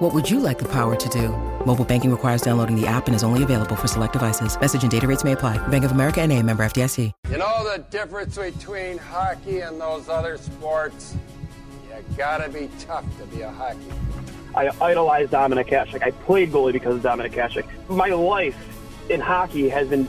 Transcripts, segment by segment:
What would you like the power to do? Mobile banking requires downloading the app and is only available for select devices. Message and data rates may apply. Bank of America and a member FDIC. You know the difference between hockey and those other sports? You gotta be tough to be a hockey. I idolize Dominik Hasek. I played goalie because of Dominik Hasek. My life in hockey has been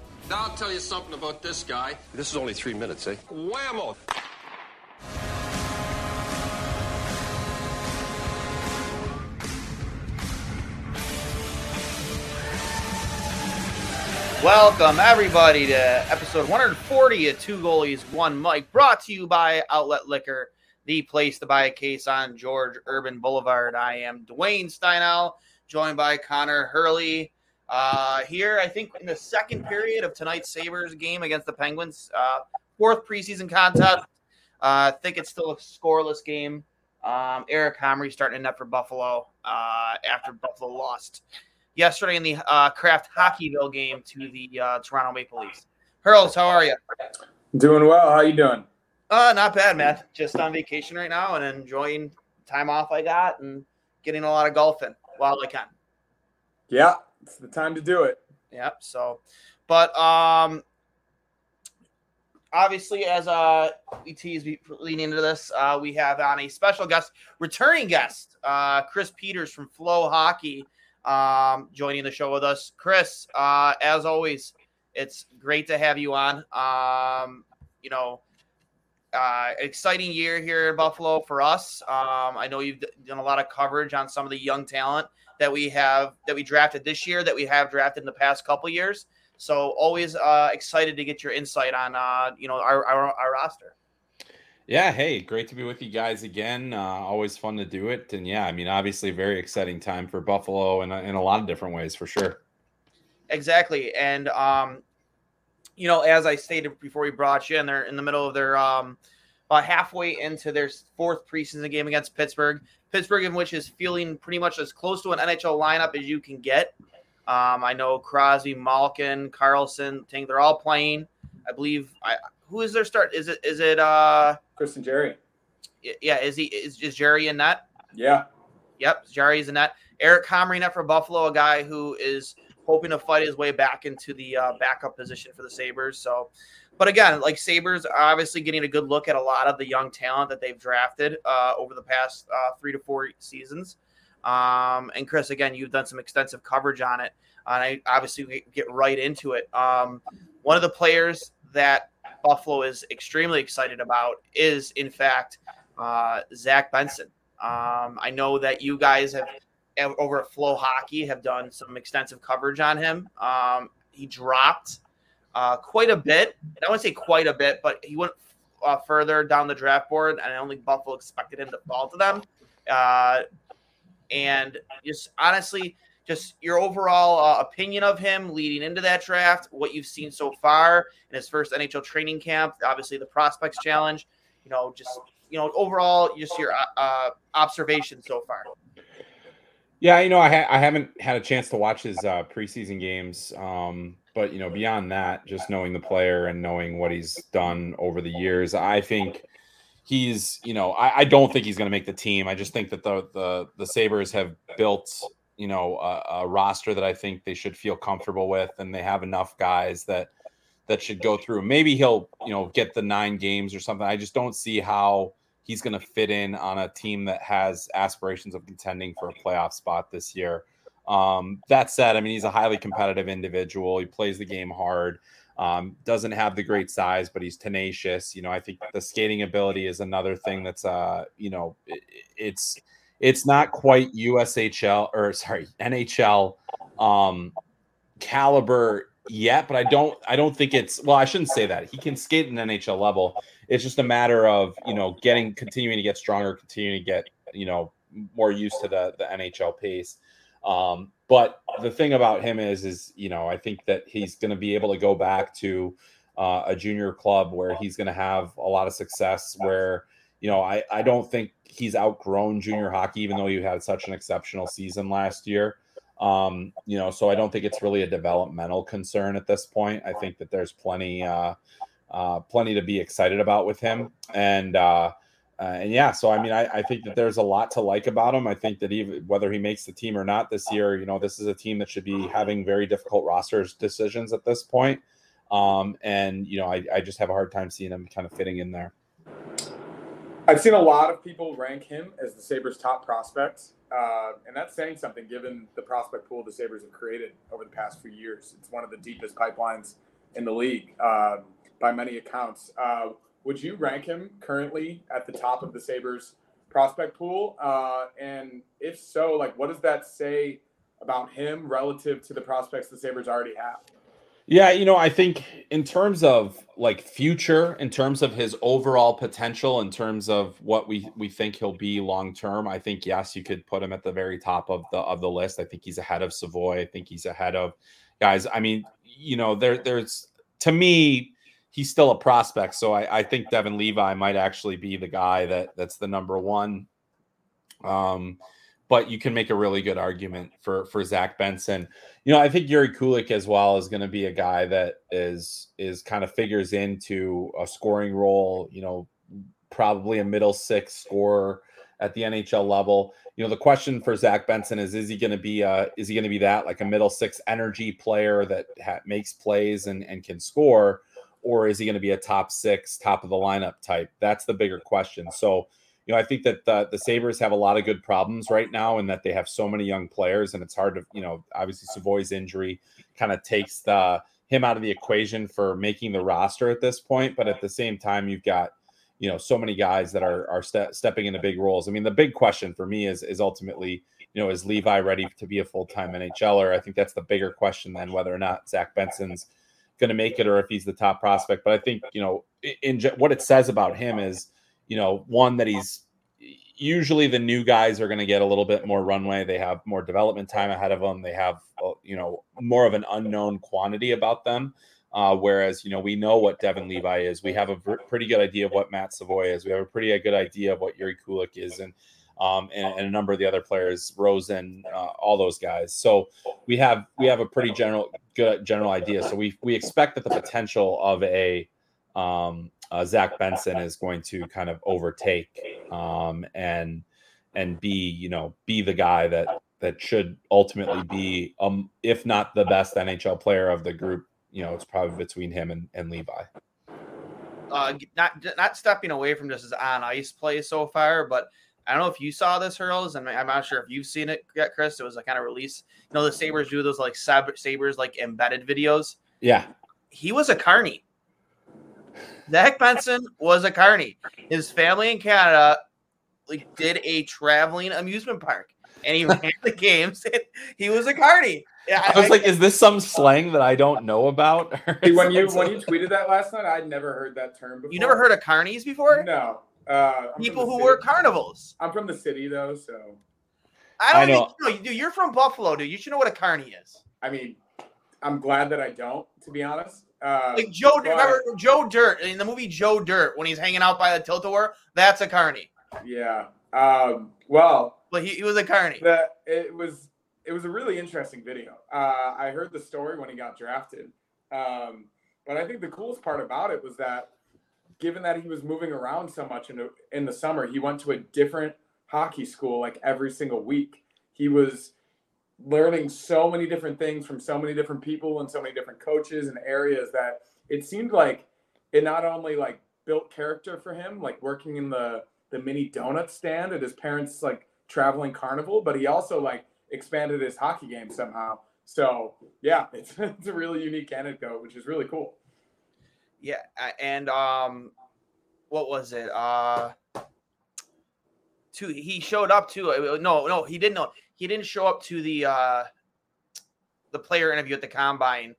Now I'll tell you something about this guy. This is only three minutes, eh? Whammo! Welcome, everybody, to episode 140 of Two Goalies, One Mic, brought to you by Outlet Liquor, the place to buy a case on George Urban Boulevard. I am Duane Steinel, joined by Connor Hurley. Uh, here, I think, in the second period of tonight's Sabres game against the Penguins, uh, fourth preseason contest. Uh, I think it's still a scoreless game. Um, Eric Comrie starting a net for Buffalo uh, after Buffalo lost yesterday in the uh, Kraft Hockeyville game to the uh, Toronto Maple Leafs. Hurls, how are you? Doing well. How you doing? Uh, not bad, man. Just on vacation right now and enjoying time off I got and getting a lot of golfing while I can. Yeah, it's the time to do it. Yep. So, but um, obviously, as uh we tease leading into this, uh, we have on a special guest, returning guest, uh, Chris Peters from FloHockey um, joining the show with us. Chris, uh, as always, it's great to have you on. Um, you know, uh, exciting year here in Buffalo for us. Um, I know you've done a lot of coverage on some of the young talent that we have that we drafted this year, that we have drafted in the past couple years. So always uh, excited to get your insight on uh, you know our, our, our roster. Yeah, hey, great to be with you guys again. Uh, always fun to do it, and yeah, I mean, obviously, very exciting time for Buffalo in a, in a lot of different ways, for sure. Exactly, and um, you know, as I stated before we brought you in, they're in the middle of their um, about halfway into their fourth preseason game against Pittsburgh. Pittsburgh, in which is feeling pretty much as close to an NHL lineup as you can get. Um, I know Crosby, Malkin, Karlsson, Ting, they're all playing. I believe I who is their start? Is it is it uh Tristan Jarry? Yeah, is he is, is Jarry in that? Yeah. Yep, Jarry's in that. Eric Comrie net for Buffalo, a guy who is hoping to fight his way back into the uh, backup position for the Sabres. So, but again, like Sabres are obviously getting a good look at a lot of the young talent that they've drafted uh, over the past uh, three to four seasons. Um, and Chris, again, you've done some extensive coverage on it, and I obviously get right into it. Um, one of the players that Buffalo is extremely excited about is, in fact, uh, Zach Benson. Um, I know that you guys have over at FloHockey have done some extensive coverage on him. Um, he dropped uh, quite a bit. I wouldn't say quite a bit, but he went uh, further down the draft board, and I don't think Buffalo expected him to fall to them. Uh, and just honestly, just your overall uh, opinion of him leading into that draft, what you've seen so far in his first NHL training camp, obviously the prospects challenge, you know, just you know, overall, just your uh, observation so far. Yeah, you know, I, ha- I haven't had a chance to watch his uh, preseason games, um, but you know, beyond that, just knowing the player and knowing what he's done over the years, I think he's, you know, I, I don't think he's going to make the team. I just think that the the the Sabres have built you know a, a, roster that I think they should feel comfortable with, and they have enough guys that that should go through. Maybe he'll you know get the nine games or something. I just don't see how he's going to fit in on a team that has aspirations of contending for a playoff spot this year. Um, that said, I mean he's a highly competitive individual. He plays the game hard. Um, doesn't have the great size, but he's tenacious. You know, I think the skating ability is another thing that's uh, you know, it, it's it's not quite USHL or sorry, NHL um caliber yet, but I don't I don't think it's well, I shouldn't say that. He can skate an NHL level. It's just a matter of, you know, getting continuing to get stronger, continuing to get, you know, more used to the the NHL pace. Um, but the thing about him is, is you know, I think that he's going to be able to go back to uh, a junior club where he's going to have a lot of success. Where you know, I I don't think he's outgrown junior hockey, even though he had such an exceptional season last year. Um, you know, so I don't think it's really a developmental concern at this point. I think that there's plenty, uh, uh, plenty to be excited about with him, and uh, uh, and yeah, so I mean, I, I think that there's a lot to like about him. I think that even whether he makes the team or not this year, you know, this is a team that should be having very difficult rosters decisions at this point. Um, and you know, I, I just have a hard time seeing him kind of fitting in there. I've seen a lot of people rank him as the Sabres' top prospect, uh, and that's saying something given the prospect pool the Sabres have created over the past few years. It's one of the deepest pipelines in the league uh, by many accounts. Uh, would you rank him currently at the top of the Sabres prospect pool? Uh, and if so, like, what does that say about him relative to the prospects the Sabres already have? Yeah, you know, I think in terms of like future, in terms of his overall potential, in terms of what we we think he'll be long term, I think yes, you could put him at the very top of the of the list. I think he's ahead of Savoie. I think he's ahead of guys. I mean, you know, there there's to me, he's still a prospect. So I, I think Devon Levi might actually be the guy that that's the number one. Um, but you can make a really good argument for for Zach Benson. You know, I think Jiri Kulich as well is going to be a guy that is is kind of figures into a scoring role. You know, probably a middle six scorer at the NHL level. You know, the question for Zach Benson is: Is he going to be uh is he going to be that like a middle six energy player that ha- makes plays and and can score? or is he going to be a top six, top of the lineup type? That's the bigger question. So, you know, I think that the, the Sabres have a lot of good problems right now and that they have so many young players and it's hard to, you know, obviously Savoie's injury kind of takes the him out of the equation for making the roster at this point. But at the same time, you've got, you know, so many guys that are are ste- stepping into big roles. I mean, the big question for me is is ultimately, you know, is Levi ready to be a full time NHLer? I think that's the bigger question than whether or not Zach Benson's going to make it or if he's the top prospect. But I think you know, in, in what it says about him is, you know, one that he's usually the new guys are going to get a little bit more runway. They have more development time ahead of them. They have uh, you know more of an unknown quantity about them. Uh, whereas you know we know what Devon Levi is. We have a pretty good idea of what Matt Savoie is. We have a pretty good idea of what Jiri Kulich is, and um, and, and, a number of the other players, Rosen, uh, all those guys. So we have we have a pretty general good general idea. So we we expect that the potential of a um, uh, Zach Benson is going to kind of overtake um, and and be you know be the guy that that should ultimately be um if not the best NHL player of the group. You know, it's probably between him and, and Levi. Uh, not not stepping away from just his on ice play so far, but I don't know if you saw this, Hurls, and I'm not sure if you've seen it yet, Chris. It was a kind of release. You know, the Sabres do those like sab- Sabres like embedded videos. Yeah. He was a carny. Zach Benson was a carny. His family in Canada like did a traveling amusement park and he ran the games. he was a carny. Yeah, I, I was like, is this some slang that I don't know about? when you when you tweeted that last night, I'd never heard that term before. You never heard of carnies before? No. Uh, People who work carnivals. I'm from the city though, so I don't I know. Think, you dude. You're from Buffalo, dude. You should know what a carny is. I mean, I'm glad that I don't, to be honest. Uh, like Joe, but, remember Joe Dirt in the movie Joe Dirt when he's hanging out by the tilt-a-whirl? That's a carny. Yeah. Um, well, but he, he was a carny. That it was it was a really interesting video. Uh, I heard the story when he got drafted, um, but I think the coolest part about it was that given that he was moving around so much in the, in the summer, he went to a different hockey school like every single week. He was learning so many different things from so many different people and so many different coaches and areas that it seemed like it not only like built character for him, like working in the the mini donut stand at his parents' like traveling carnival, but he also like expanded his hockey game somehow. So yeah, it's, it's a really unique anecdote, which is really cool. Yeah, and um, what was it? Uh, to he showed up to uh, no no he didn't know he didn't show up to the uh the player interview at the combine.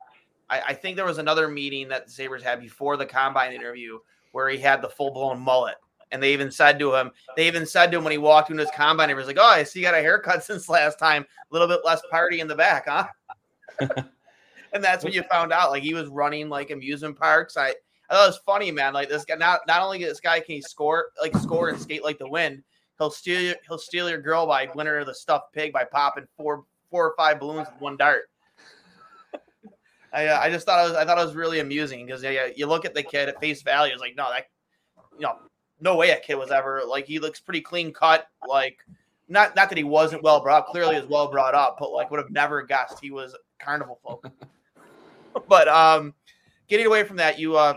I, I think there was another meeting that the Sabres had before the combine interview where he had the full blown mullet. And they even said to him, they even said to him when he walked into his combine, he was like, Oh, I see you got a haircut since last time. A little bit less party in the back, huh? and that's when you found out. Like he was running like amusement parks. I, I thought it was funny, man. Like this guy, not not only this guy can he score, like score and skate like the wind, he'll steal he'll steal your girl by winning her the stuffed pig by popping four four or five balloons with one dart. I, uh, I just thought it was I thought it was really amusing because yeah, you look at the kid at face value, it's like no that you know no way a kid was ever like he looks pretty clean cut like not not that he wasn't well brought up clearly is well brought up but like would have never guessed he was carnival folk but um getting away from that you uh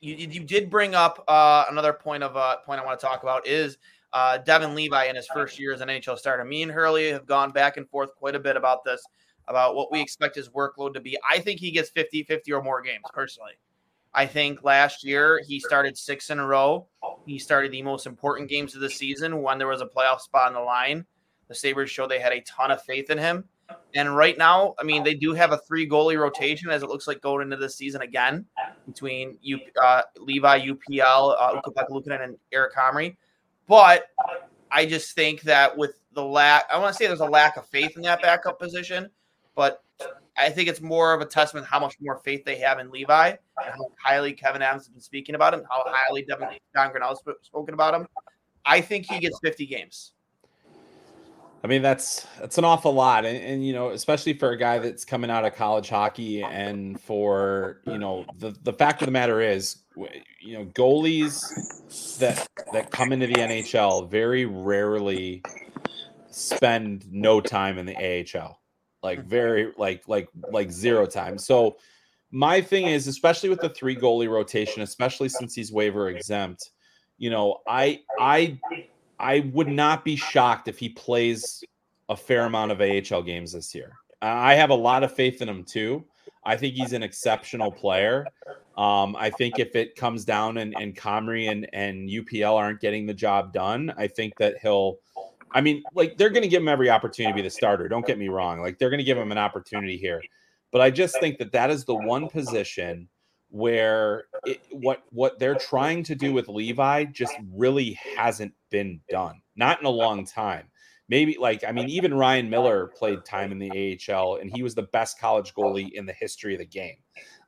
you, you did bring up uh another point of uh point I want to talk about is uh Devon Levi in his first year as an NHL starter me and Hurley have gone back and forth quite a bit about this about what we expect his workload to be I think he gets 50 50 or more games personally I think last year he started six in a row. He started the most important games of the season when there was a playoff spot on the line. The Sabres showed they had a ton of faith in him. And right now, I mean, they do have a three goalie rotation as it looks like going into this season again between U, uh, Levi, UPL, uh, Ukko-Pekka Luukkonen, and Eric Comrie. But I just think that with the lack, I want to say there's a lack of faith in that backup position, but I think it's more of a testament how much more faith they have in Levi and how highly Kevyn Adams has been speaking about him, how highly Devin, John Grinnell has spoken about him. I think he gets 50 games. I mean, that's that's an awful lot, and, and, you know, especially for a guy that's coming out of college hockey, and for you know, the the fact of the matter is, you know, goalies that that come into the NHL very rarely spend no time in the AHL like mm-hmm. very like like like zero time. So my thing is, especially with the three goalie rotation, especially since he's waiver exempt, you know, I I I would not be shocked if he plays a fair amount of AHL games this year. I have a lot of faith in him too. I think he's an exceptional player. Um, I think if it comes down and, and Comrie and, and UPL aren't getting the job done, I think that he'll I mean, like they're going to give him every opportunity to be the starter. Don't get me wrong. Like they're going to give him an opportunity here. But I just think that that is the one position where it, what what they're trying to do with Levi just really hasn't been done. Not in a long time. Maybe like I mean even Ryan Miller played time in the AHL and he was the best college goalie in the history of the game.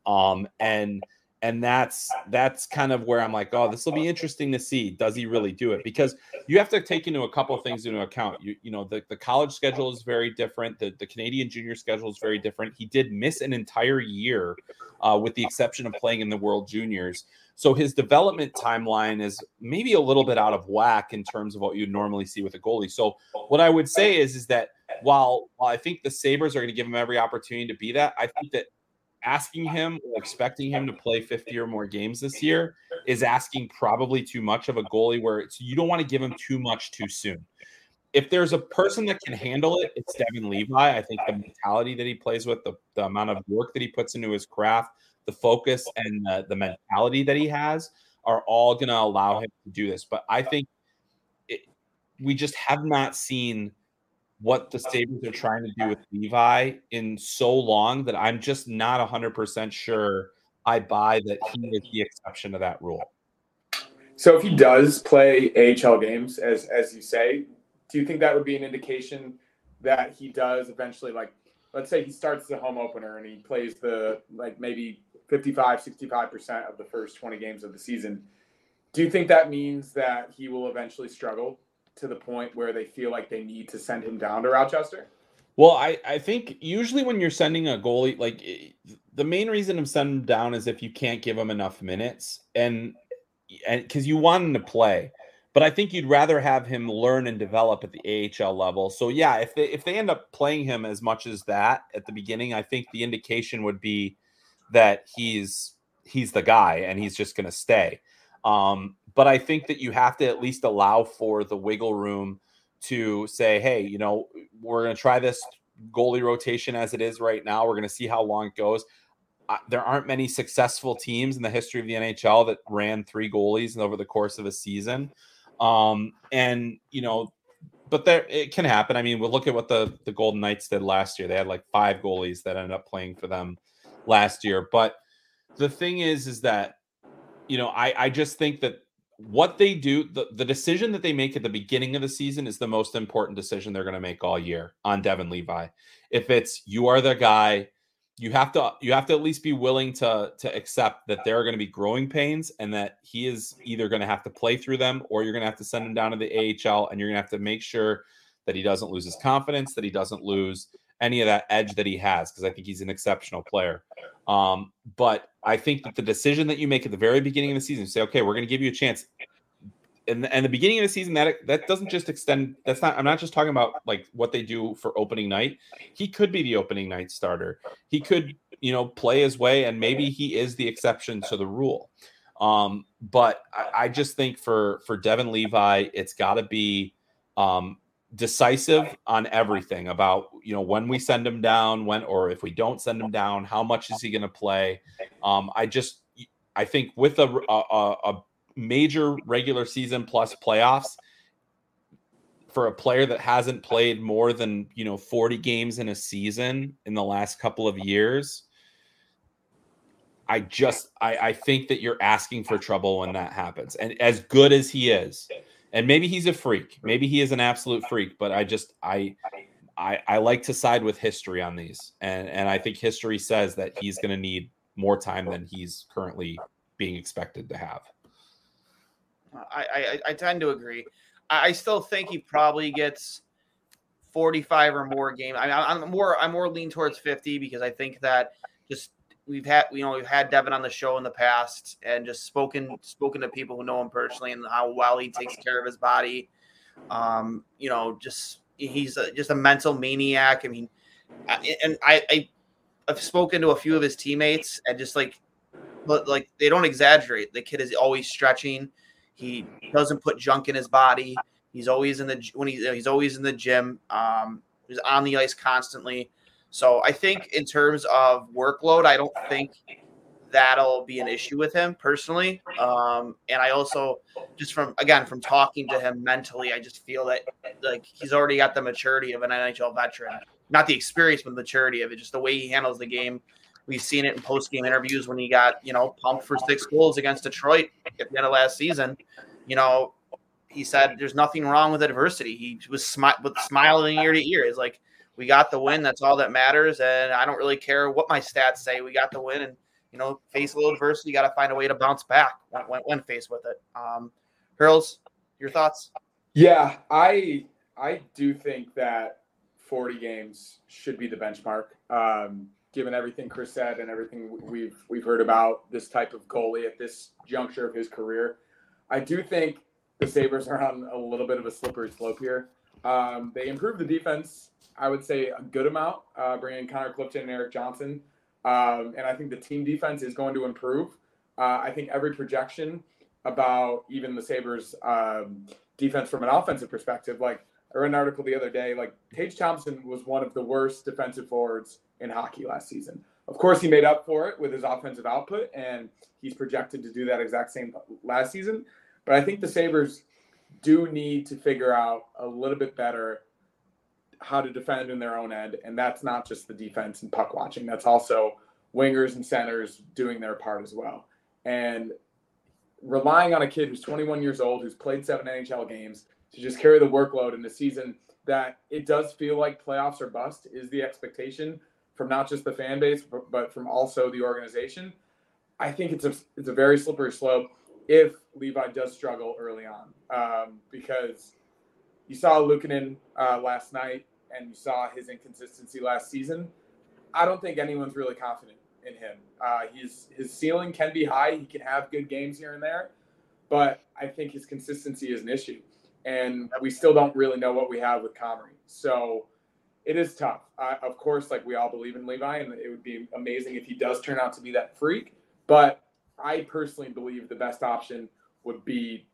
Um and and that's that's kind of where I'm like, oh, this will be interesting to see. Does he really do it? Because you have to take into a couple of things into account. You you know the, the college schedule is very different. The the Canadian junior schedule is very different. He did miss an entire year, uh, with the exception of playing in the World Juniors. So his development timeline is maybe a little bit out of whack in terms of what you'd normally see with a goalie. So what I would say is is that while while I think the Sabres are going to give him every opportunity to be that, I think that asking him or expecting him to play 50 or more games this year is asking probably too much of a goalie where it's you don't want to give him too much too soon. If there's a person that can handle it, it's Devon Levi. I think the mentality that he plays with, the, the amount of work that he puts into his craft, the focus and the, the mentality that he has are all going to allow him to do this. But I think it, we just have not seen what the Sabres are trying to do with Levi in so long that I'm just not 100% sure I buy that he is the exception to that rule. So if he does play AHL games, as as you say, do you think that would be an indication that he does eventually, like, let's say he starts the home opener and he plays the, like, maybe 55, 65% of the first 20 games of the season. Do you think that means that he will eventually struggle to the point where they feel like they need to send him down to Rochester? Well, I, I think usually when you're sending a goalie, like the main reason sending him down is if you can't give him enough minutes and and because you want him to play. But I think you'd rather have him learn and develop at the AHL level. So yeah, if they if they end up playing him as much as that at the beginning, I think the indication would be that he's he's the guy and he's just going to stay. Um, but I think that you have to at least allow for the wiggle room to say, hey, you know, we're going to try this goalie rotation as it is right now. We're going to see how long it goes. there aren't many successful teams in the history of the NHL that ran three goalies over the course of a season. Um, and you know, but there it can happen. I mean, we'll look at what the the Golden Knights did last year. They had like five goalies that ended up playing for them last year. But the thing is, is that you know, I I just think that what they do, the, the decision that they make at the beginning of the season is the most important decision they're going to make all year on Devon Levi. If it's you are the guy, you have to you have to at least be willing to to accept that there are going to be growing pains and that he is either going to have to play through them or you're going to have to send him down to the AHL and you're going to have to make sure that he doesn't lose his confidence, that he doesn't lose any of that edge that he has because I think he's an exceptional player. Um, but I think that the decision that you make at the very beginning of the season, say, okay, we're going to give you a chance. And, and the beginning of the season, that that doesn't just extend. That's not. I'm not just talking about like what they do for opening night. He could be the opening night starter. He could, you know, play his way, and maybe he is the exception to the rule. Um, but I, I just think for for devon Levi, it's got to be um, decisive on everything about you know when we send him down when or if we don't send him down how much is he going to play um i just i think with a, a, a major regular season plus playoffs for a player that hasn't played more than you know 40 games in a season in the last couple of years i just i i think that you're asking for trouble when that happens. And as good as he is and maybe he's a freak. Maybe he is an absolute freak, but I just I I, I like to side with history on these. And and I think history says that he's going to need more time than he's currently being expected to have. I, I, I tend to agree. I, I still think he probably gets 45 or more games. I mean, I'm more I'm more lean towards 50 because I think that just we've had you know we've had Devon on the show in the past and just spoken spoken to people who know him personally and how well he takes care of his body. Um, you know, just he's a, just a mental maniac. I mean, and I, I I've spoken to a few of his teammates and just like, but like they don't exaggerate. The kid is always stretching. He doesn't put junk in his body. He's always in the when he, he's always in the gym. Um, he's on the ice constantly. So I think in terms of workload, I don't think that'll be an issue with him personally. Um, and I also just from again from talking to him mentally, I just feel that like he's already got the maturity of an NHL veteran, not the experience, but the maturity of it. Just the way he handles the game. We've seen it in post game interviews when he got you know pumped for six goals against Detroit at the end of last season. You know, he said there's nothing wrong with adversity. He was smi- with smiling ear to ear. Is like we got the win. That's all that matters. And I don't really care what my stats say. We got the win, and you know, face a little adversity. You got to find a way to bounce back when, when, when faced with it. Um, Hurls, your thoughts? Yeah, I I do think that 40 games should be the benchmark. Um, given everything Chris said and everything we've we've heard about this type of goalie at this juncture of his career, I do think the Sabres are on a little bit of a slippery slope here. Um, they improved the defense I would say a good amount, uh, bringing Connor Clifton and Erik Johnson. Um, and I think the team defense is going to improve. Uh, I think every projection about even the Sabres um, defense from an offensive perspective, like I read an article the other day, like Tage Thompson was one of the worst defensive forwards in hockey last season. Of course, he made up for it with his offensive output, and he's projected to do that exact same last season. But I think the Sabres do need to figure out a little bit better how to defend in their own end, and that's not just the defense and puck watching. That's also wingers and centers doing their part as well. And relying on a kid who's 21 years old, who's played seven NHL games, to just carry the workload in the season that it does feel like playoffs are bust is the expectation from not just the fan base, but from also the organization. I think it's a it's a very slippery slope if Levi does struggle early on, um, because you saw Luukkonen uh, last night, and you saw his inconsistency last season. I don't think anyone's really confident in him. Uh, his his ceiling can be high. He can have good games here and there, but I think his consistency is an issue, and we still don't really know what we have with Comrie. So it is tough. Uh, of course, like we all believe in Levi, and it would be amazing if he does turn out to be that freak. But I personally believe the best option would be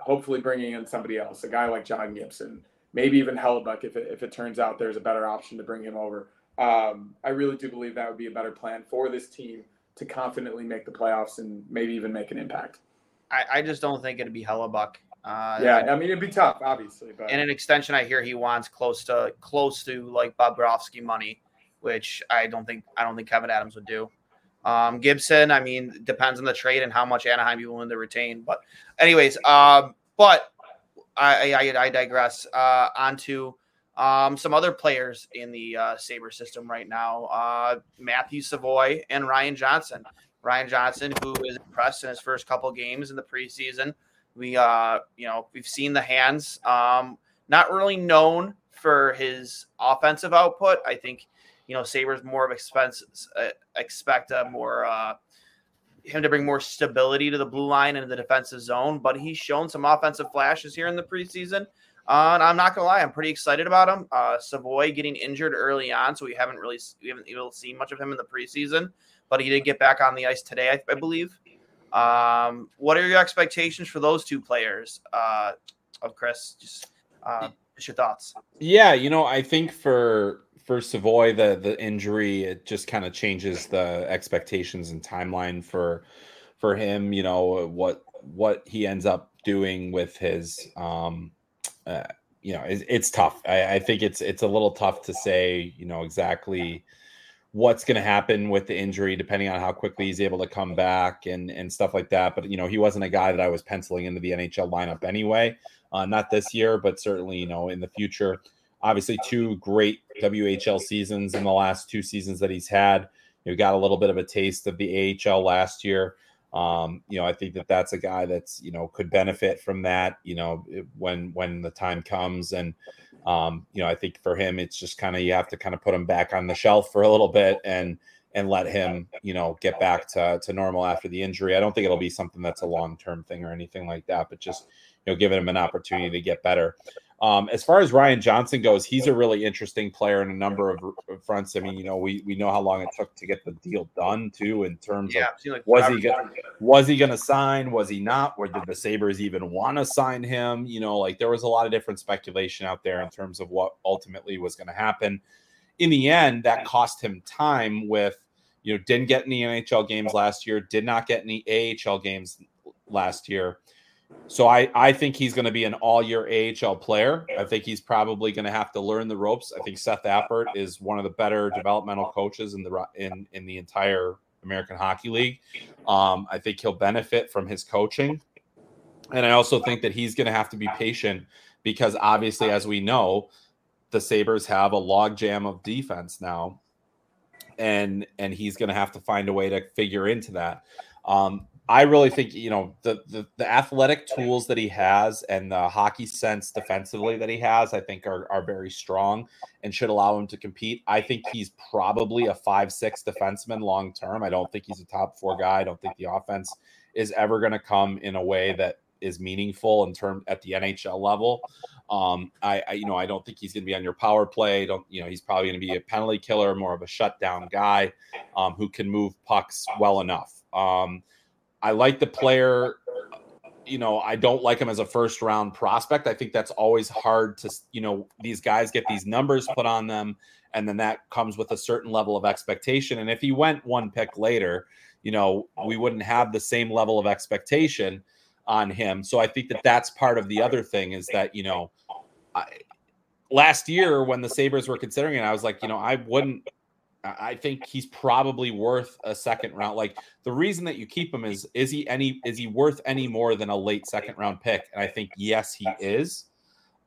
hopefully bringing in somebody else, a guy like John Gibson, maybe even Hellebuyck if it, if it turns out there's a better option to bring him over. Um, I really do believe that would be a better plan for this team to confidently make the playoffs and maybe even make an impact. I, I just don't think it'd be Hellebuyck. Uh, yeah, I mean it'd be tough, obviously, but in an extension, I hear he wants close to close to like Bobrovsky money, which I don't think I don't think Kevyn Adams would do. Um, Gibson, I mean, depends on the trade and how much Anaheim be willing to retain. But, anyways, um, but I, I, I digress. Uh, onto um, some other players in the uh, Saber system right now uh, Matthew Savoie and Ryan Johnson. Ryan Johnson, who is impressed in his first couple games in the preseason. We, uh, you know, we've seen the hands. Um, not really known for his offensive output. I think, you know, Sabres more of expenses, uh, expect a more, uh, him to bring more stability to the blue line and the defensive zone, but he's shown some offensive flashes here in the preseason. Uh, and I'm not gonna lie, I'm pretty excited about him. Uh, Savoie getting injured early on, so we haven't really we haven't able to see much of him in the preseason. But he did get back on the ice today, I, I believe. Um, what are your expectations for those two players? Uh, of Chris, just uh, just your thoughts. Yeah, you know, I think for for Savoie, the the injury it just kind of changes the expectations and timeline for for him. You know what what he ends up doing with his um uh, you know, it's, it's tough. I, I, think it's it's a little tough to say, you know, exactly what's going to happen with the injury, depending on how quickly he's able to come back and and stuff like that. But you know, he wasn't a guy that I was penciling into the NHL lineup anyway. Uh, not this year, but certainly, you know, in the future. Obviously, two great WHL seasons in the last two seasons that he's had. You got a little bit of a taste of the AHL last year. Um, you know, I think that that's a guy that's you know could benefit from that. You know, when when the time comes, and um, you know, I think for him, it's just kind of you have to kind of put him back on the shelf for a little bit and and let him you know get back to to normal after the injury. I don't think it'll be something that's a long term thing or anything like that, but just you know, giving him an opportunity to get better. Um, as far as Ryan Johnson goes, he's a really interesting player in a number of fronts. I mean, you know, we we know how long it took to get the deal done too, in terms yeah, of like was he gonna, was he going to sign? Was he not? Or did the Sabres even want to sign him? You know, like there was a lot of different speculation out there in terms of what ultimately was going to happen. In the end, that cost him time. With you know, didn't get any NHL games last year, did not get any AHL games last year so I, I think he's going to be an all-year AHL player. I think he's probably going to have to learn the ropes. I think Seth Appert is one of the better developmental coaches in the in in the entire American Hockey League. Um, I think he'll benefit from his coaching, and I also think that he's going to have to be patient because obviously, as we know, the Sabres have a logjam of defense now, and and he's going to have to find a way to figure into that. Um, I really think you know the, the, the athletic tools that he has and the hockey sense defensively that he has, I think are are very strong and should allow him to compete. I think he's probably a five six defenseman long term. I don't think he's a top four guy. I don't think the offense is ever going to come in a way that is meaningful in term at the NHL level. Um, I, I, you know I don't think he's going to be on your power play. Don't you know he's probably going to be a penalty killer, more of a shutdown guy um, who can move pucks well enough. Um, I like the player. You know, I don't like him as a first round prospect. I think that's always hard to, you know, these guys get these numbers put on them, and then that comes with a certain level of expectation. And if he went one pick later, you know, we wouldn't have the same level of expectation on him. So I think that that's part of the other thing is that, you know, I, last year when the Sabres were considering it, I was like, you know, I wouldn't I think he's probably worth a second round. Like the reason that you keep him is is he any is he worth any more than a late second round pick? And I think yes, he is.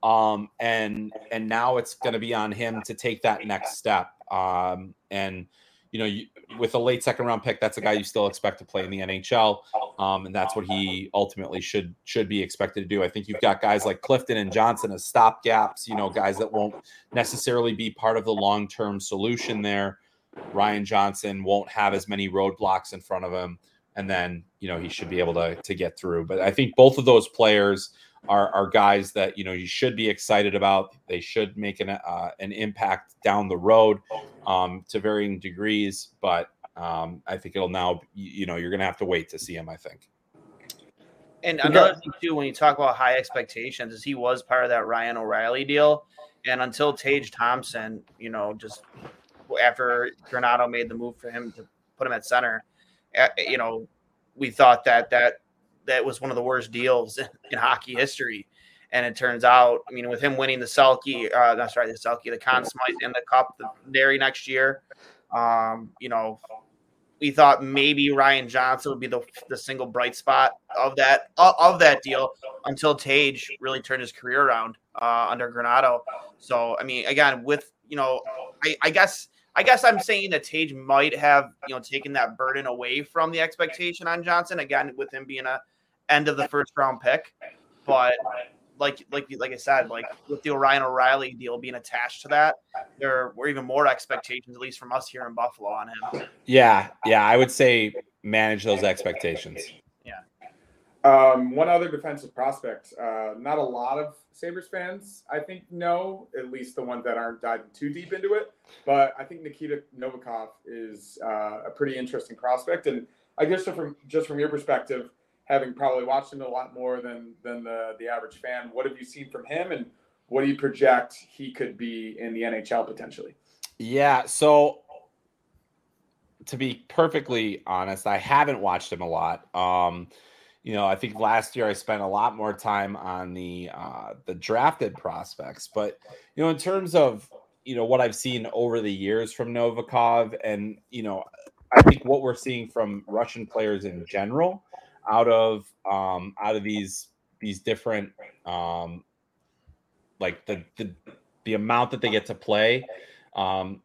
Um, and and now it's going to be on him to take that next step. Um, and you know, you, with a late second round pick, that's a guy you still expect to play in the NHL, um, and that's what he ultimately should should be expected to do. I think you've got guys like Clifton and Johnson as stopgaps. You know, guys that won't necessarily be part of the long term solution there. Ryan Johnson won't have as many roadblocks in front of him, and then you know he should be able to to get through. But I think both of those players are are guys that you know you should be excited about. They should make an uh, an impact down the road um, to varying degrees, but um, I think it'll now you know you're going to have to wait to see him. I think. And another thing too, when you talk about high expectations, is he was part of that Ryan O'Reilly deal, and until Tage Thompson, you know, just after Granato made the move for him to put him at center, uh, you know, we thought that that that was one of the worst deals in, hockey history. And it turns out, I mean, with him winning the Selke, uh, that's right, the Selke, the Conn Smythe, and the Cup the Dairy next year, um, you know, we thought maybe Ryan Johnson would be the, the single bright spot of that of that deal until Tage really turned his career around uh, under Granato. So I mean, again, with you know, I, I guess I guess I'm saying that Tage might have you know taken that burden away from the expectation on Johnson again with him being a end of the first round pick, but like like like I said, like with the Ryan O'Reilly deal being attached to that, there were even more expectations, at least from us here in Buffalo, on him. Yeah, yeah, I would say manage those expectations. Yeah. Um, one other defensive prospect. Uh, not a lot of Sabres fans, I think, know, at least the ones that aren't diving too deep into it. But I think Nikita Novikov is uh, a pretty interesting prospect. And I guess from just from your perspective, having probably watched him a lot more than than the the average fan. What have you seen from him, and what do you project he could be in the NHL potentially? Yeah, so to be perfectly honest, I haven't watched him a lot. Um, you know, I think last year I spent a lot more time on the uh, the drafted prospects, but you know, in terms of you know what I've seen over the years from Novikov, and you know, I think what we're seeing from Russian players in general out of um, out of these these different um, like the, the the amount that they get to play. Um,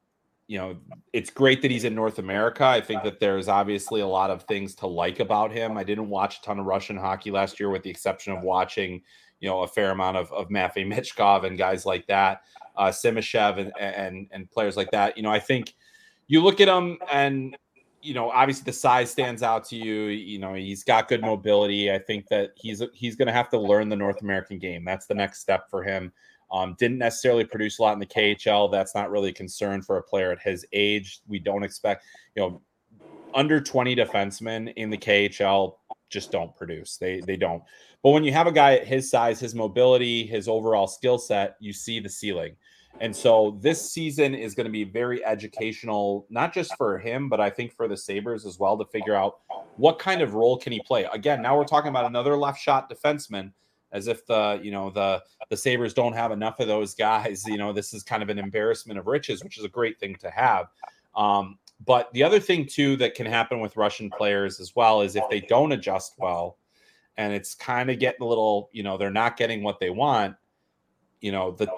you know, it's great that he's in North America. I think that there's obviously a lot of things to like about him. I didn't watch a ton of Russian hockey last year, with the exception of watching, you know, a fair amount of, of Matvey Michkov and guys like that, uh, Simashev and, and and players like that. You know, I think you look at him and you know, obviously the size stands out to you. You know, he's got good mobility. I think that he's he's going to have to learn the North American game. That's the next step for him. Um, didn't necessarily produce a lot in the KHL. That's not really a concern for a player at his age. We don't expect, you know, under 20 defensemen in the KHL just don't produce. They they don't. But when you have a guy at his size, his mobility, his overall skill set, you see the ceiling. And so this season is going to be very educational, not just for him, but I think for the Sabres as well to figure out what kind of role can he play. Again, now we're talking about another left shot defenseman as if the you know the the Sabres don't have enough of those guys. You know, this is kind of an embarrassment of riches, which is a great thing to have. Um, but the other thing too that can happen with Russian players as well is if they don't adjust well, and it's kind of getting a little, you know, they're not getting what they want. You know, the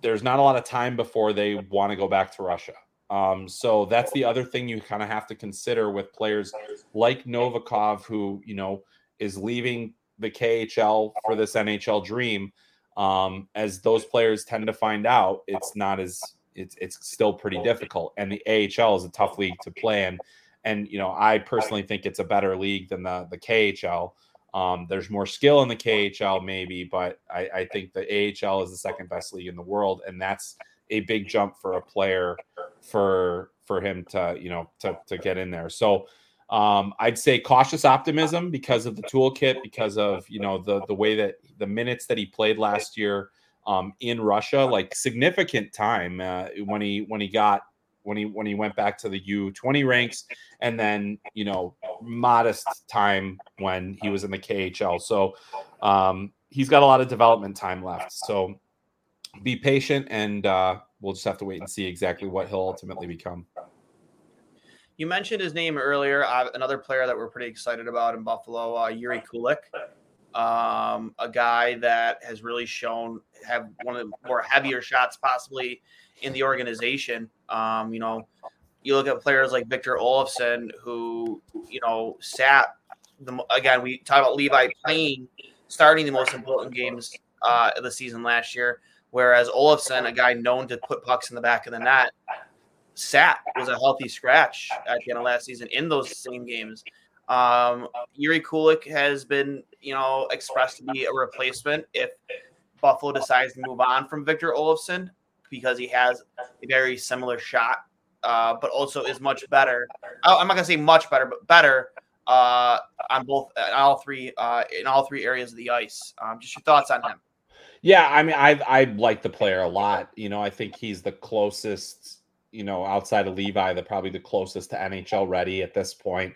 there's not a lot of time before they want to go back to Russia. Um, so that's the other thing you kind of have to consider with players like Novikov, who you know is leaving the KHL for this NHL dream. Um, as those players tend to find out, it's not as it's it's still pretty difficult, and the AHL is a tough league to play in. And you know, I personally think it's a better league than the the KHL. Um, there's more skill in the KHL, maybe, but I, I, think the AHL is the second best league in the world, and that's a big jump for a player for for him to you know to to get in there. So um, I'd say cautious optimism because of the toolkit, because of you know the the way that the minutes that he played last year um, in Russia, like significant time uh, when he when he got when he when he went back to the U20 ranks, and then you know modest time when he was in the KHL. So um, he's got a lot of development time left. So be patient, and uh, we'll just have to wait and see exactly what he'll ultimately become. You mentioned his name earlier. Uh, another player that we're pretty excited about in Buffalo, uh, Jiri Kulich, um, a guy that has really shown have one of the more heavier shots possibly in the organization. Um, you know, you look at players like Victor Olofsson, who you know sat the again. We talk about Levi playing, starting the most important games uh, of the season last year, whereas Olofsson, a guy known to put pucks in the back of the net, sat was a healthy scratch at the end of last season in those same games. Um, Jiri Kulich has been, you know, expressed to be a replacement if Buffalo decides to move on from Victor Olofsson because he has a very similar shot, uh, but also is much better. I'm not gonna say much better, but better uh, on both, all three, uh, in all three areas of the ice. Um, just your thoughts on him. Yeah, I mean, I I like the player a lot. You know, I think he's the closest you know, outside of Levi, the probably the closest to NHL ready at this point.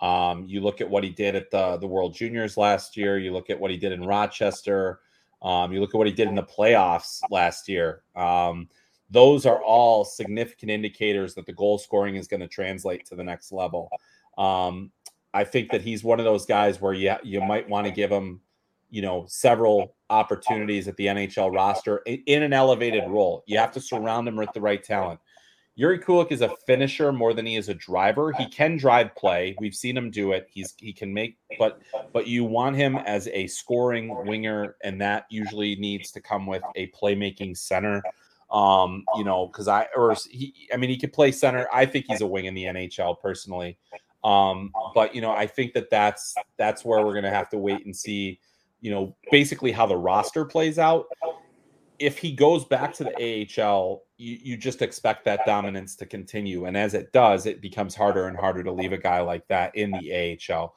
Um, you look at what he did at the the World Juniors last year. You look at what he did in Rochester. Um, you look at what he did in the playoffs last year. Um, those are all significant indicators that the goal scoring is going to translate to the next level. Um, I think that he's one of those guys where you you might want to give him, you know, several opportunities at the NHL roster in an elevated role. You have to surround him with the right talent. Jiri Kulich is a finisher more than he is a driver. He can drive play. We've seen him do it. He's he can make, but but you want him as a scoring winger, and that usually needs to come with a playmaking center. Um, you know, because I or he, I mean, he could play center. I think he's a wing in the NHL personally. Um, but you know, I think that that's that's where we're gonna have to wait and see. You know, basically how the roster plays out if he goes back to the AHL, you, you just expect that dominance to continue. And as it does, it becomes harder and harder to leave a guy like that in the AHL.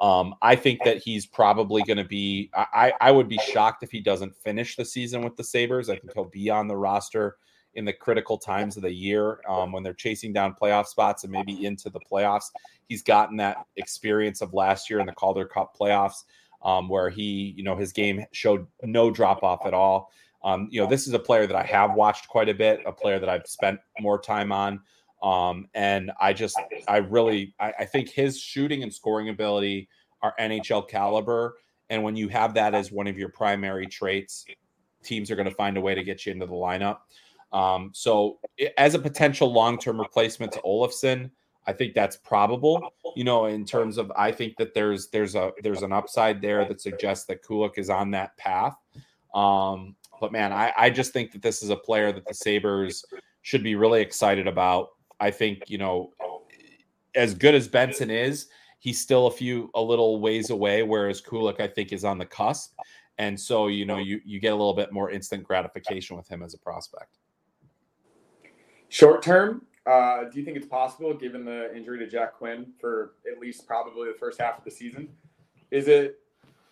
Um, I think that he's probably going to be. I, I would be shocked if he doesn't finish the season with the Sabres. I think he'll be on the roster in the critical times of the year um, when they're chasing down playoff spots and maybe into the playoffs. He's gotten that experience of last year in the Calder Cup playoffs, um, where he, you know, his game showed no drop off at all. Um, you know, this is a player that I have watched quite a bit, a player that I've spent more time on. Um, and I just, I really, I, I, think his shooting and scoring ability are NHL caliber. And when you have that as one of your primary traits, teams are going to find a way to get you into the lineup. Um, so, as a potential long term replacement to Olofsson, I think that's probable. You know, in terms of, I think that there's there's a there's an upside there that suggests that Kulich is on that path. Um, but man, I, I just think that this is a player that the Sabres should be really excited about. I think, you know, as good as Benson is, he's still a few a little ways away, whereas Kulich, I think, is on the cusp. And so, you know, you you get a little bit more instant gratification with him as a prospect. Short term, uh, do you think it's possible, given the injury to Jack Quinn for at least probably the first half of the season? Is it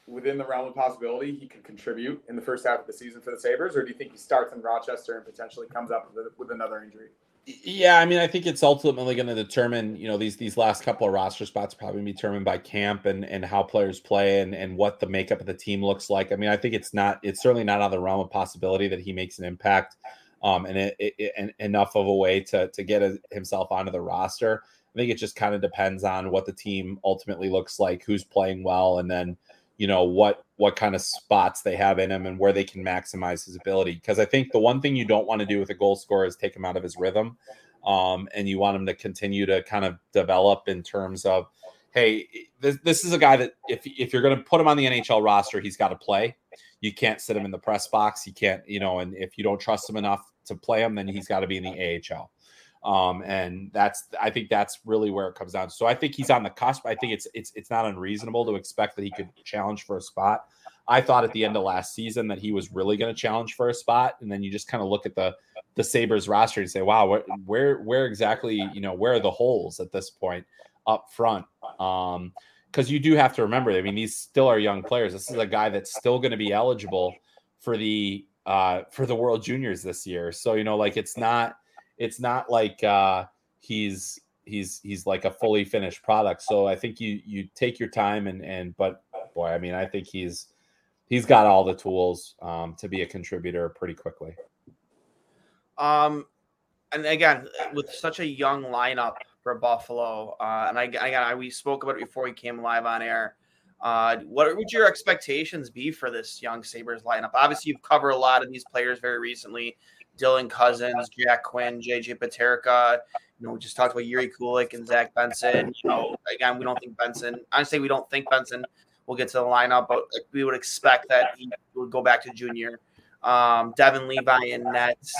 within the realm of possibility he could contribute in the first half of the season for the Sabres, or do you think he starts in Rochester and potentially comes up with, with another injury? Yeah, I mean, I think it's ultimately going to determine, you know, these these last couple of roster spots probably be determined by camp and and how players play and and what the makeup of the team looks like. I mean, I think it's not, it's certainly not out of the realm of possibility that he makes an impact, um, and it, it, and enough of a way to to get a, himself onto the roster. I think it just kind of depends on what the team ultimately looks like, who's playing well, and then you know what what kind of spots they have in him and where they can maximize his ability. Because I think the one thing you don't want to do with a goal scorer is take him out of his rhythm, um, and you want him to continue to kind of develop in terms of, hey, this, this is a guy that if if you're going to put him on the NHL roster, he's got to play. You can't sit him in the press box. You can't, you know, and if you don't trust him enough to play him, then he's got to be in the AHL. Um, and that's I think that's really where it comes down. So I think he's on the cusp. I think it's it's it's not unreasonable to expect that he could challenge for a spot. I thought at the end of last season that he was really going to challenge for a spot, and then you just kind of look at the the Sabres roster and say, "Wow, where where, where exactly you know where are the holes at this point up front?" Um, because you do have to remember, I mean, these still are young players. This is a guy that's still going to be eligible for the uh for the World Juniors this year. So you know, like it's not it's not like uh, he's he's he's like a fully finished product. So I think you you take your time and and but boy, I mean, I think he's he's got all the tools um, to be a contributor pretty quickly. Um, and again, with such a young lineup for Buffalo, uh, and I again I, we spoke about it before we came live on air. Uh, what would your expectations be for this young Sabres lineup? Obviously, you've covered a lot of these players very recently. Dylan Cozens, Jack Quinn, JJ Peterka. You know, we just talked about Jiri Kulich and Zach Benson. You know, again, we don't think Benson. Honestly, we don't think Benson will get to the lineup, but we would expect that he would go back to junior. Um, Devon Levi and Nets,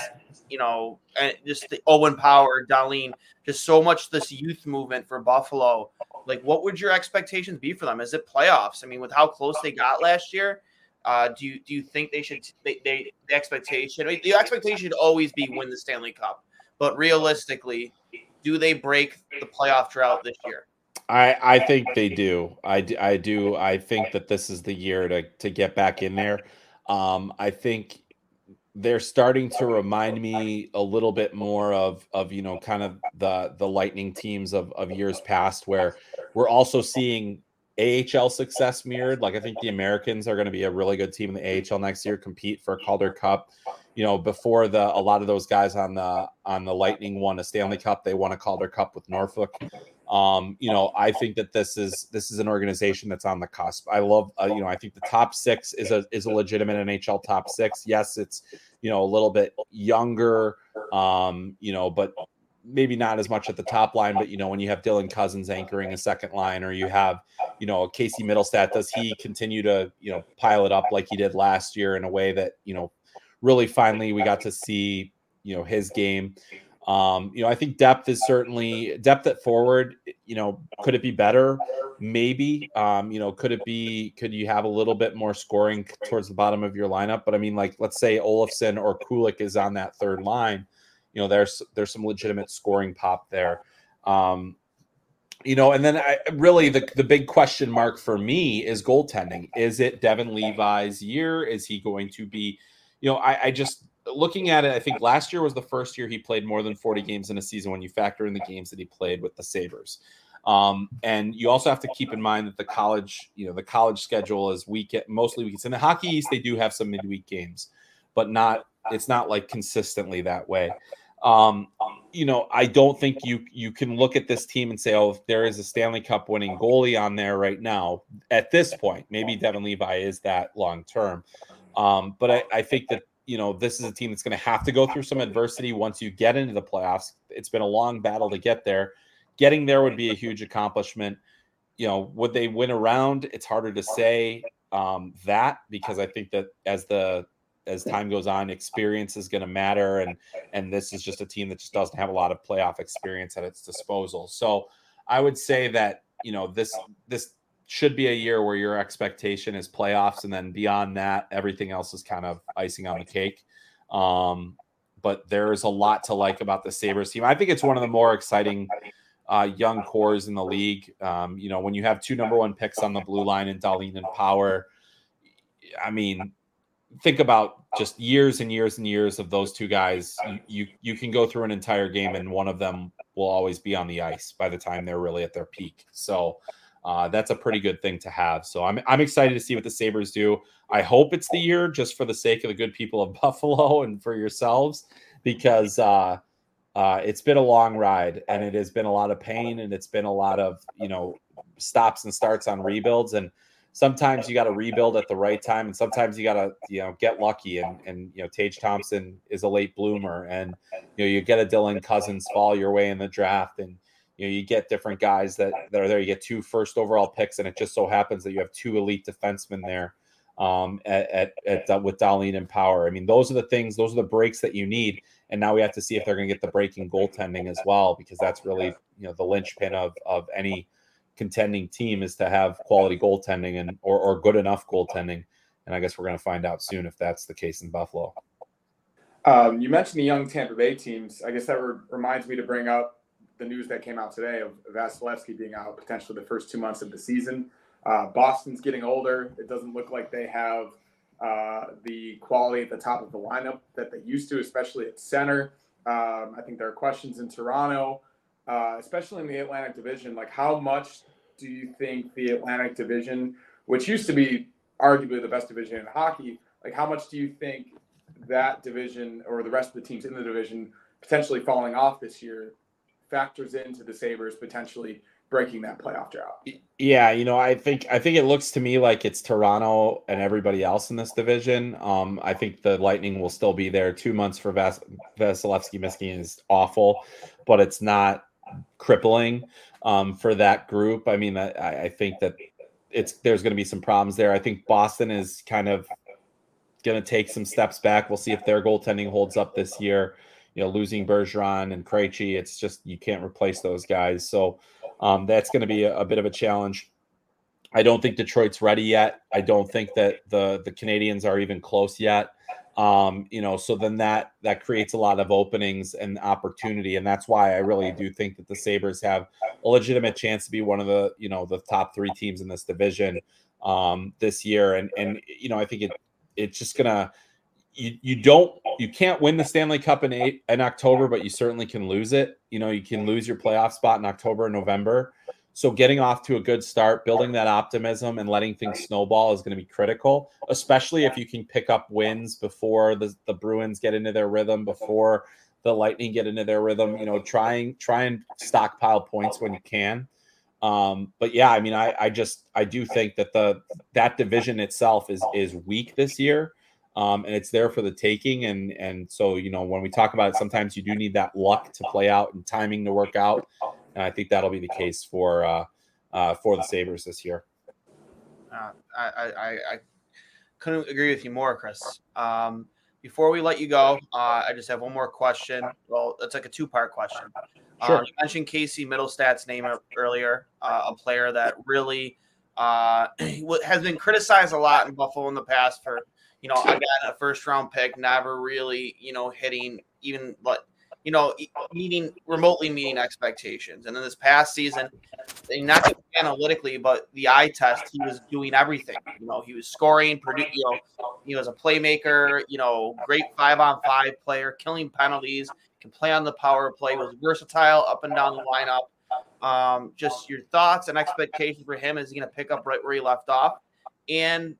you know, and just the Owen Power, Dahlin, just so much this youth movement for Buffalo. Like, what would your expectations be for them? Is it playoffs? I mean, with how close they got last year, uh, do you do you think they should they, they the expectation I mean, the expectation should always be win the Stanley Cup, but realistically, do they break the playoff drought this year? I I think they do. I, I do. I think that this is the year to to get back in there. Um, I think they're starting to remind me a little bit more of of you know kind of the the lightning teams of of years past where we're also seeing AHL success mirrored. Like I think the Americans are going to be a really good team in the AHL next year, compete for a Calder Cup. You know, before the a lot of those guys on the on the Lightning won a Stanley Cup, they won a Calder Cup with Norfolk. Um, you know, I think that this is this is an organization that's on the cusp. I love, uh, you know, I think the top six is a is a legitimate NHL top six. Yes, it's you know a little bit younger, um, you know, but maybe not as much at the top line. But you know, when you have Dylan Cozens anchoring a second line, or you have you know Casey Mittelstadt, does he continue to you know pile it up like he did last year in a way that you know really finally we got to see you know his game. Um, you know, I think depth is certainly depth at forward. You know, could it be better? Maybe. Um, you know, could it be? Could you have a little bit more scoring towards the bottom of your lineup? But I mean, like, let's say Olofsson or Kulich is on that third line. You know, there's there's some legitimate scoring pop there. Um, you know, and then I really the the big question mark for me is goaltending. Is it Devon Levi's year? Is he going to be? You know, I, I just looking at it, I think last year was the first year he played more than 40 games in a season when you factor in the games that he played with the Sabres. Um, and you also have to keep in mind that the college, you know, the college schedule is week mostly weeks. In the Hockey East, they do have some midweek games, but not it's not like consistently that way. Um, you know, I don't think you you can look at this team and say, oh, there is a Stanley Cup winning goalie on there right now. At this point, maybe Devon Levi is that long term. Um, but I, I think that you know, this is a team that's going to have to go through some adversity once you get into the playoffs. It's been a long battle to get there. Getting there would be a huge accomplishment. You know, would they win around? It's harder to say um, that because I think that as the as time goes on, experience is going to matter, and and this is just a team that just doesn't have a lot of playoff experience at its disposal. So I would say that you know this this should be a year where your expectation is playoffs, and then beyond that, everything else is kind of icing on the cake. Um, but there's a lot to like about the Sabres team. I think it's one of the more exciting uh, young cores in the league. Um, you know, when you have two number one picks on the blue line and Dahlin and Power, I mean, think about just years and years and years of those two guys. You, you, can go through an entire game and one of them will always be on the ice by the time they're really at their peak. So uh, that's a pretty good thing to have. So I'm I'm excited to see what the Sabres do. I hope it's the year just for the sake of the good people of Buffalo and for yourselves, because uh, uh, it's been a long ride and it has been a lot of pain and it's been a lot of you know stops and starts on rebuilds and sometimes you got to rebuild at the right time and sometimes you got to you know get lucky and and you know Tage Thompson is a late bloomer and you know you get a Dylan Cozens fall your way in the draft and you know you get different guys that, that are there you get two first overall picks and it just so happens that you have two elite defensemen there um, at, at, at uh, with Dahlin and Power. I mean, those are the things, those are the breaks that you need. And now we have to see if they're going to get the breaking goaltending as well, because that's really you know the linchpin of of any contending team is to have quality goaltending and or, or good enough goaltending. And I guess we're going to find out soon if that's the case in Buffalo. Um, you mentioned the young Tampa Bay teams. I guess that re- reminds me to bring up the news that came out today of Vasilevskiy being out potentially the first two months of the season. Uh, Boston's getting older. It doesn't look like they have uh, the quality at the top of the lineup that they used to, especially at center. Um, I think there are questions in Toronto, uh, especially in the Atlantic Division. Like, how much do you think the Atlantic Division, which used to be arguably the best division in hockey, like how much do you think that division or the rest of the teams in the division potentially falling off this year factors into the Sabres potentially breaking that playoff drought. Yeah, you know, I think I think it looks to me like it's Toronto and everybody else in this division. Um, I think the Lightning will still be there. Two months for Vas- Vasilevskiy missing is awful, but it's not crippling um, for that group. I mean, I, I think that it's there's going to be some problems there. I think Boston is kind of going to take some steps back. We'll see if their goaltending holds up this year you know, losing Bergeron and Krejci, it's just you can't replace those guys. So um, that's going to be a, a, bit of a challenge. I don't think Detroit's ready yet. I don't think that the the Canadiens are even close yet. Um, you know, so then that that creates a lot of openings and opportunity, and that's why I really do think that the Sabres have a legitimate chance to be one of the you know the top three teams in this division um, this year. And and you know, I think it it's just gonna you, you don't you can't win the Stanley Cup in eight in October, but you certainly can lose it. You know, you can lose your playoff spot in October and November. So getting off to a good start, building that optimism and letting things snowball is going to be critical, especially if you can pick up wins before the, the Bruins get into their rhythm, before the Lightning get into their rhythm. You know, trying try and stockpile points when you can. Um, but yeah, I mean, I, I just I do think that the that division itself is is weak this year. Um, and it's there for the taking. And and so you know when we talk about it, sometimes you do need that luck to play out and timing to work out. And I think that'll be the case for uh, uh, for the Sabres this year. Uh, I, I, I couldn't agree with you more, Chris. Um, before we let you go, uh, I just have one more question. Well, it's like a two part question. Sure. Um, you mentioned Casey Mittelstadt's name earlier, uh, a player that really uh, has been criticized a lot in Buffalo in the past for, you know, again, a first round pick, never really, you know, hitting even what you know, meeting remotely meeting expectations. And then this past season, not just analytically, but the eye test, he was doing everything. You know, he was scoring, you know, he was a playmaker, you know, great five on five player, killing penalties, can play on the power play, was versatile up and down the lineup. Um, just your thoughts and expectations for him. Is he going to pick up right where he left off? And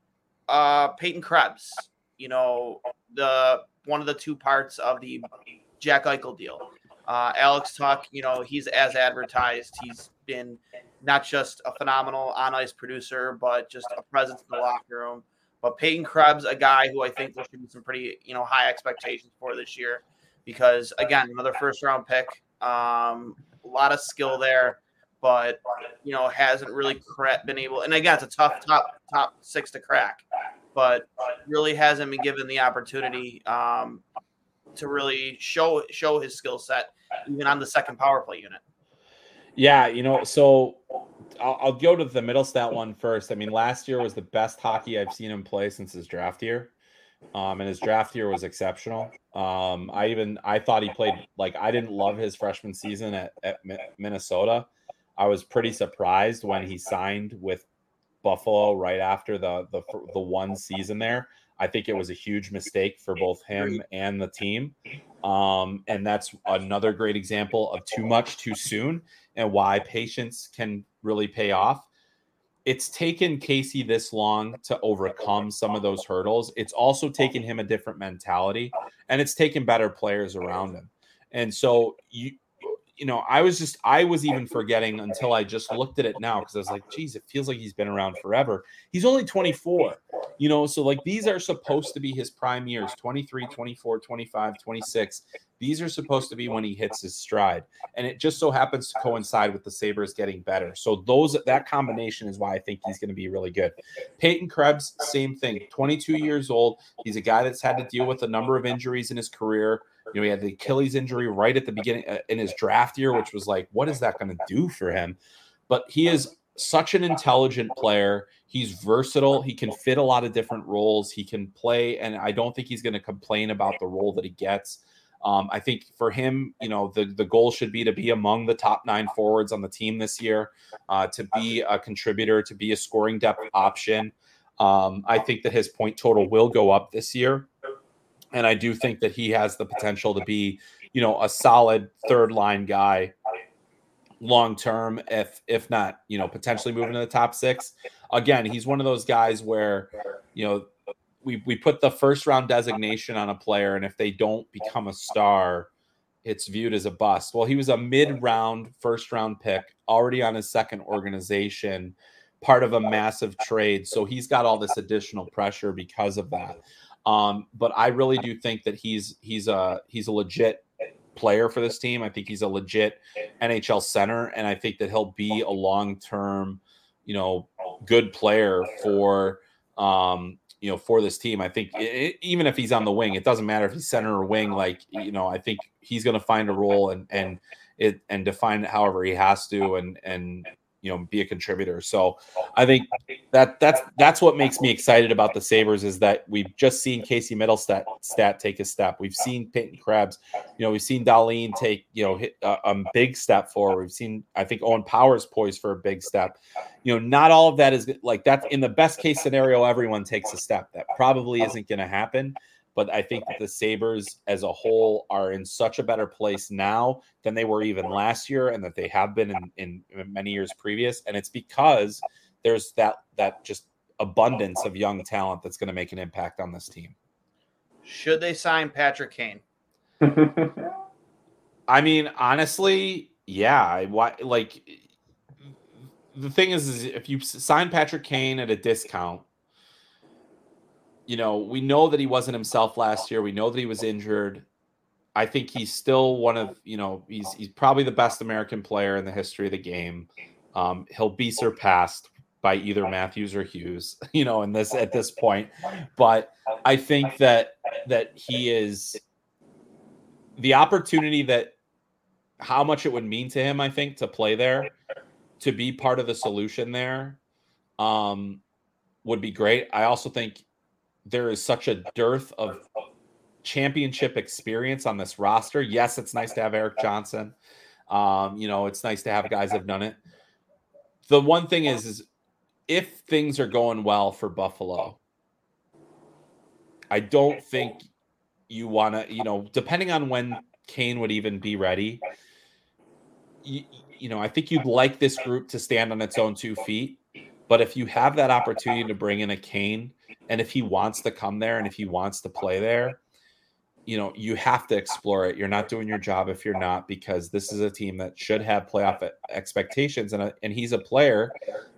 uh, Peyton Krebs, you know, the one of the two parts of the Jack Eichel deal. Uh, Alex Tuch, you know, he's as advertised. He's been not just a phenomenal on ice producer, but just a presence in the locker room. But Peyton Krebs, a guy who I think there should be some pretty, you know, high expectations for this year, because again, another first round pick, um, a lot of skill there, but you know, hasn't really been able. And again, it's a tough top top six to crack, but really hasn't been given the opportunity. Um, to really show show his skill set even on the second power play unit. Yeah, you know, so I'll, I'll, go to the Mittelstadt one first. I mean, last year was the best hockey I've seen him play since his draft year. Um, and his draft year was exceptional. Um, I even I thought he played like I didn't love his freshman season at, at Minnesota. I was pretty surprised when he signed with Buffalo right after the the the one season there. I think it was a huge mistake for both him and the team. Um, and that's another great example of too much too soon and why patience can really pay off. It's taken Casey this long to overcome some of those hurdles. It's also taken him a different mentality and it's taken better players around him. And so you you know, I was just I was even forgetting until I just looked at it now because I was like, geez, it feels like he's been around forever. He's only 24, you know, so like these are supposed to be his prime years 23, 24, 25, 26. These are supposed to be when he hits his stride. And it just so happens to coincide with the Sabres getting better. So those that combination is why I think he's going to be really good. Peyton Krebs, same thing, 22 years old. He's a guy that's had to deal with a number of injuries in his career. You know, he had the Achilles injury right at the beginning uh, in his draft year, which was like, what is that going to do for him? But he is such an intelligent player. He's versatile. He can fit a lot of different roles. He can play, and I don't think he's going to complain about the role that he gets. Um, I think for him, you know, the the goal should be to be among the top nine forwards on the team this year, uh, to be a contributor, to be a scoring depth option. Um, I think that his point total will go up this year and I do think that he has the potential to be, you know, a solid third line guy long term if if not you know potentially moving to the top six. Again he's one of those guys where you know we, we put the first round designation on a player and if they don't become a star it's viewed as a bust. Well he was a mid round first round pick already on his second organization part of a massive trade. So he's got all this additional pressure because of that um, but I really do think that he's he's a he's a legit player for this team. I think he's a legit NHL center, and I think that he'll be a long term, you know, good player for um, you know for this team. I think it, even if he's on the wing, it doesn't matter if he's center or wing. Like you know, I think he's going to find a role and and it and define it however he has to, and and you know be a contributor. So I think that that's that's what makes me excited about the Sabres is that we've just seen Casey Mittelstadt stat take a step. We've seen Peyton Krebs, you know, we've seen Dahlin take you know hit a, a big step forward. We've seen I think Owen Powers poised for a big step. You know, not all of that is like that's in the best case scenario. Everyone takes a step. That probably isn't going to happen. But I think that the Sabres as a whole are in such a better place now than they were even last year and that they have been in, in many years previous. And it's because there's that that just abundance of young talent that's going to make an impact on this team. Should they sign Patrick Kane? I mean, honestly, yeah. Why, like, the thing is, is if you sign Patrick Kane at a discount, you know, we know that he wasn't himself last year. We know that he was injured. I think he's still one of, you know, he's he's probably the best American player in the history of the game. Um, he'll be surpassed by either Matthews or Hughes, you know, in this at this point. But I think that that he is the opportunity that how much it would mean to him, I think, to play there, to be part of the solution there, um, would be great. I also think there is such a dearth of championship experience on this roster. Yes, it's nice to have Erik Johnson. Um, you know, it's nice to have guys that have done it. The one thing is, is if things are going well for Buffalo, I don't think you want to, you know, depending on when Kane would even be ready, you, you know, I think you'd like this group to stand on its own two feet. But if you have that opportunity to bring in a Kane, and if he wants to come there and if he wants to play there, you know, you have to explore it. You're not doing your job if you're not, because this is a team that should have playoff expectations, and a, and he's a player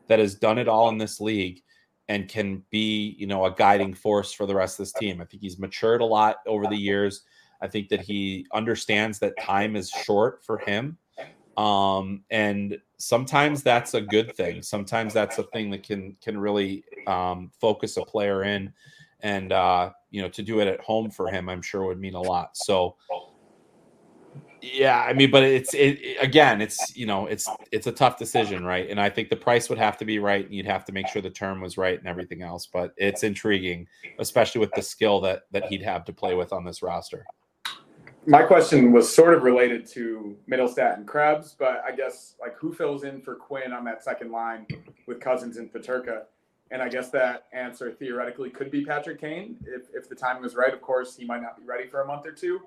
that has done it all in this league and can be, you know, a guiding force for the rest of this team. I think he's matured a lot over the years. I think that he understands that time is short for him. Um, and sometimes that's a good thing. Sometimes that's a thing that can can really um, focus a player in, and uh, you know, to do it at home for him, I'm sure would mean a lot. So yeah, I mean, but it's it, it, again, it's you know, it's it's a tough decision, right? And I think the price would have to be right, and you'd have to make sure the term was right and everything else. But it's intriguing, especially with the skill that that he'd have to play with on this roster. My question was sort of related to Mittelstadt and Krebs, but I guess like who fills in for Quinn on that second line with Cozens and Peterka? And I guess that answer theoretically could be Patrick Kane if, if the timing was right. Of course, he might not be ready for a month or two,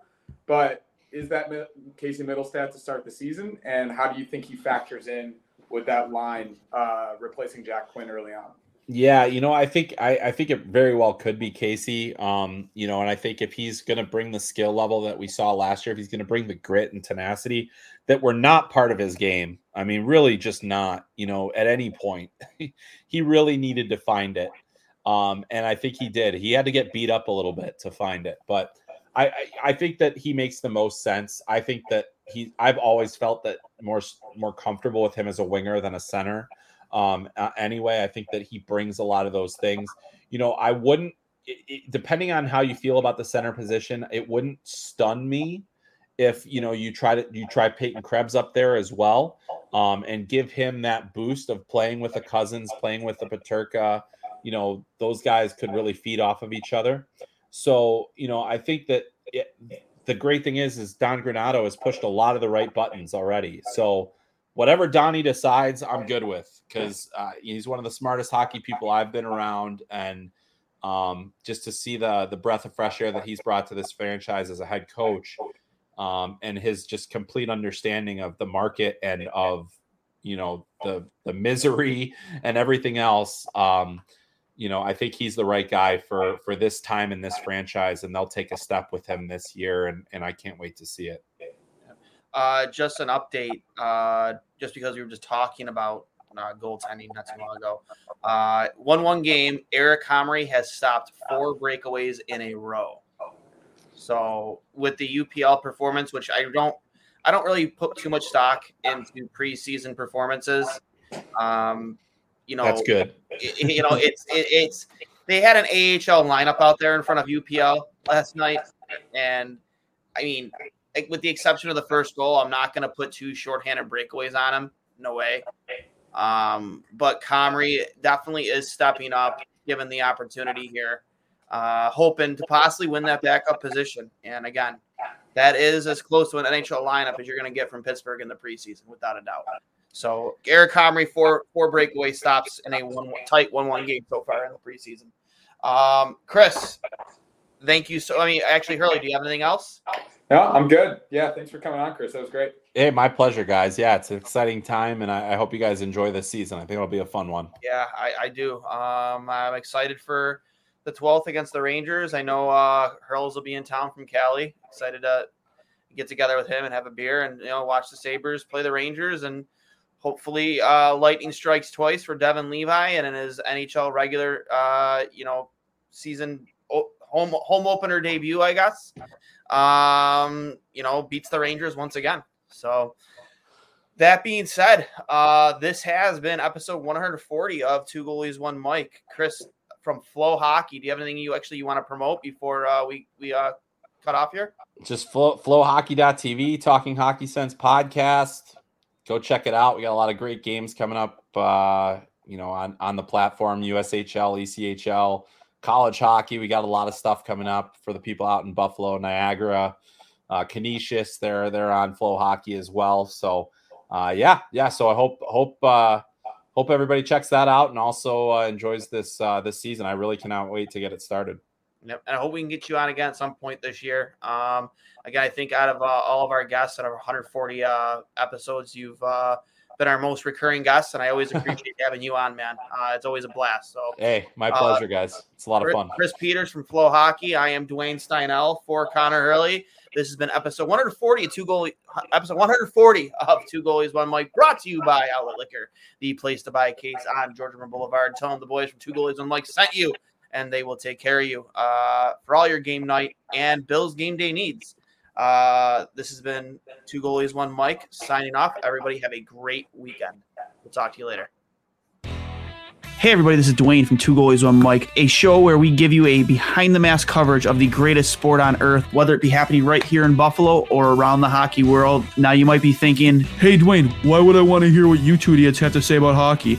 but is that Casey Mittelstadt to start the season? And how do you think he factors in with that line uh, replacing Jack Quinn early on? Yeah, you know, I think I, I think it very well could be Casey. Um, you know, and I think if he's going to bring the skill level that we saw last year, if he's going to bring the grit and tenacity that were not part of his game, I mean, really just not. You know, at any point, he really needed to find it, um, and I think he did. He had to get beat up a little bit to find it, but I, I think that he makes the most sense. I think that he I've always felt that more more comfortable with him as a winger than a center. Um, anyway, I think that he brings a lot of those things. You know, I wouldn't it, it, depending on how you feel about the center position, it wouldn't stun me if you know you try to you try Peyton Krebs up there as well, um, and give him that boost of playing with the Cozens, playing with the Peterka. You know, those guys could really feed off of each other. So, you know, I think that it, the great thing is, is Don Granato has pushed a lot of the right buttons already. So, whatever Donnie decides, I'm good with because uh, he's one of the smartest hockey people I've been around, and um, just to see the the breath of fresh air that he's brought to this franchise as a head coach, um, and his just complete understanding of the market and of you know the the misery and everything else. Um, you know, I think he's the right guy for for this time in this franchise, and they'll take a step with him this year, and and I can't wait to see it. Uh, just an update, uh, just because we were just talking about uh, goaltending not too long ago. Uh, one one game, Eric Comrie has stopped four breakaways in a row. So with the UPL performance, which I don't, I don't really put too much stock into preseason performances. Um, you know, that's good. It, you know, it's it, it's they had an AHL lineup out there in front of UPL last night, and I mean, with the exception of the first goal, I'm not going to put two shorthanded breakaways on him. No way. Um, but Comrie definitely is stepping up, given the opportunity here, uh, hoping to possibly win that backup position. And again, that is as close to an NHL lineup as you're going to get from Pittsburgh in the preseason, without a doubt. So Eric Comrie four four breakaway stops in a one tight one one game so far in the preseason. Um, Chris, thank you so. I mean, actually, Hurley, do you have anything else? No, I'm good. Yeah, thanks for coming on, Chris. That was great. Hey, my pleasure, guys. Yeah, it's an exciting time, and I, I hope you guys enjoy this season. I think it'll be a fun one. Yeah, I, I do. Um, I'm excited for the 12th against the Rangers. I know uh, Hurls will be in town from Cali. Excited to get together with him and have a beer and you know watch the Sabres play the Rangers and hopefully uh, lightning strikes twice for Devon Levi and in his NHL regular uh, you know season home home opener debut, I guess. Um, you know, beats the Rangers once again. So that being said, uh, this has been episode 140 of Two Goalies One Mic. Chris from FloHockey. Do you have anything you actually you want to promote before uh, we we uh, cut off here? Just flow, flohockey.tv, Talking Hockey Sense podcast. Go check it out. We got a lot of great games coming up. Uh, you know, on on the platform, USHL, ECHL college hockey. We got a lot of stuff coming up for the people out in Buffalo, Niagara, uh, Canisius. They're they're on FloHockey as well. So uh, yeah, yeah. So I hope hope uh, hope everybody checks that out and also uh, enjoys this uh, this season. I really cannot wait to get it started. Yep, and I hope we can get you on again at some point this year. Um, again, I think out of uh, all of our guests, out of 140 uh, episodes, you've uh, been our most recurring guest, and I always appreciate having you on, man. Uh, it's always a blast. So, hey, my uh, pleasure, uh, guys. It's a lot Chris, of fun. Chris Peters from FloHockey. I am Duane Steinel for Connor Hurley. This has been episode 140, of two goalie, episode 140 of Two Goalies One Mic, brought to you by Outlet Liquor, the place to buy a case on Georgia Boulevard. Tell them the boys from Two Goalies One Mic sent you, and they will take care of you uh, for all your game night and Bills game day needs. Uh, this has been Two Goalies, One Mic signing off. Everybody have a great weekend. We'll talk to you later. Hey, everybody, this is Duane from Two Goalies, One Mike, a show where we give you a behind the mask coverage of the greatest sport on earth, whether it be happening right here in Buffalo or around the hockey world. Now, you might be thinking, Hey, Duane, why would I want to hear what you two idiots have to say about hockey?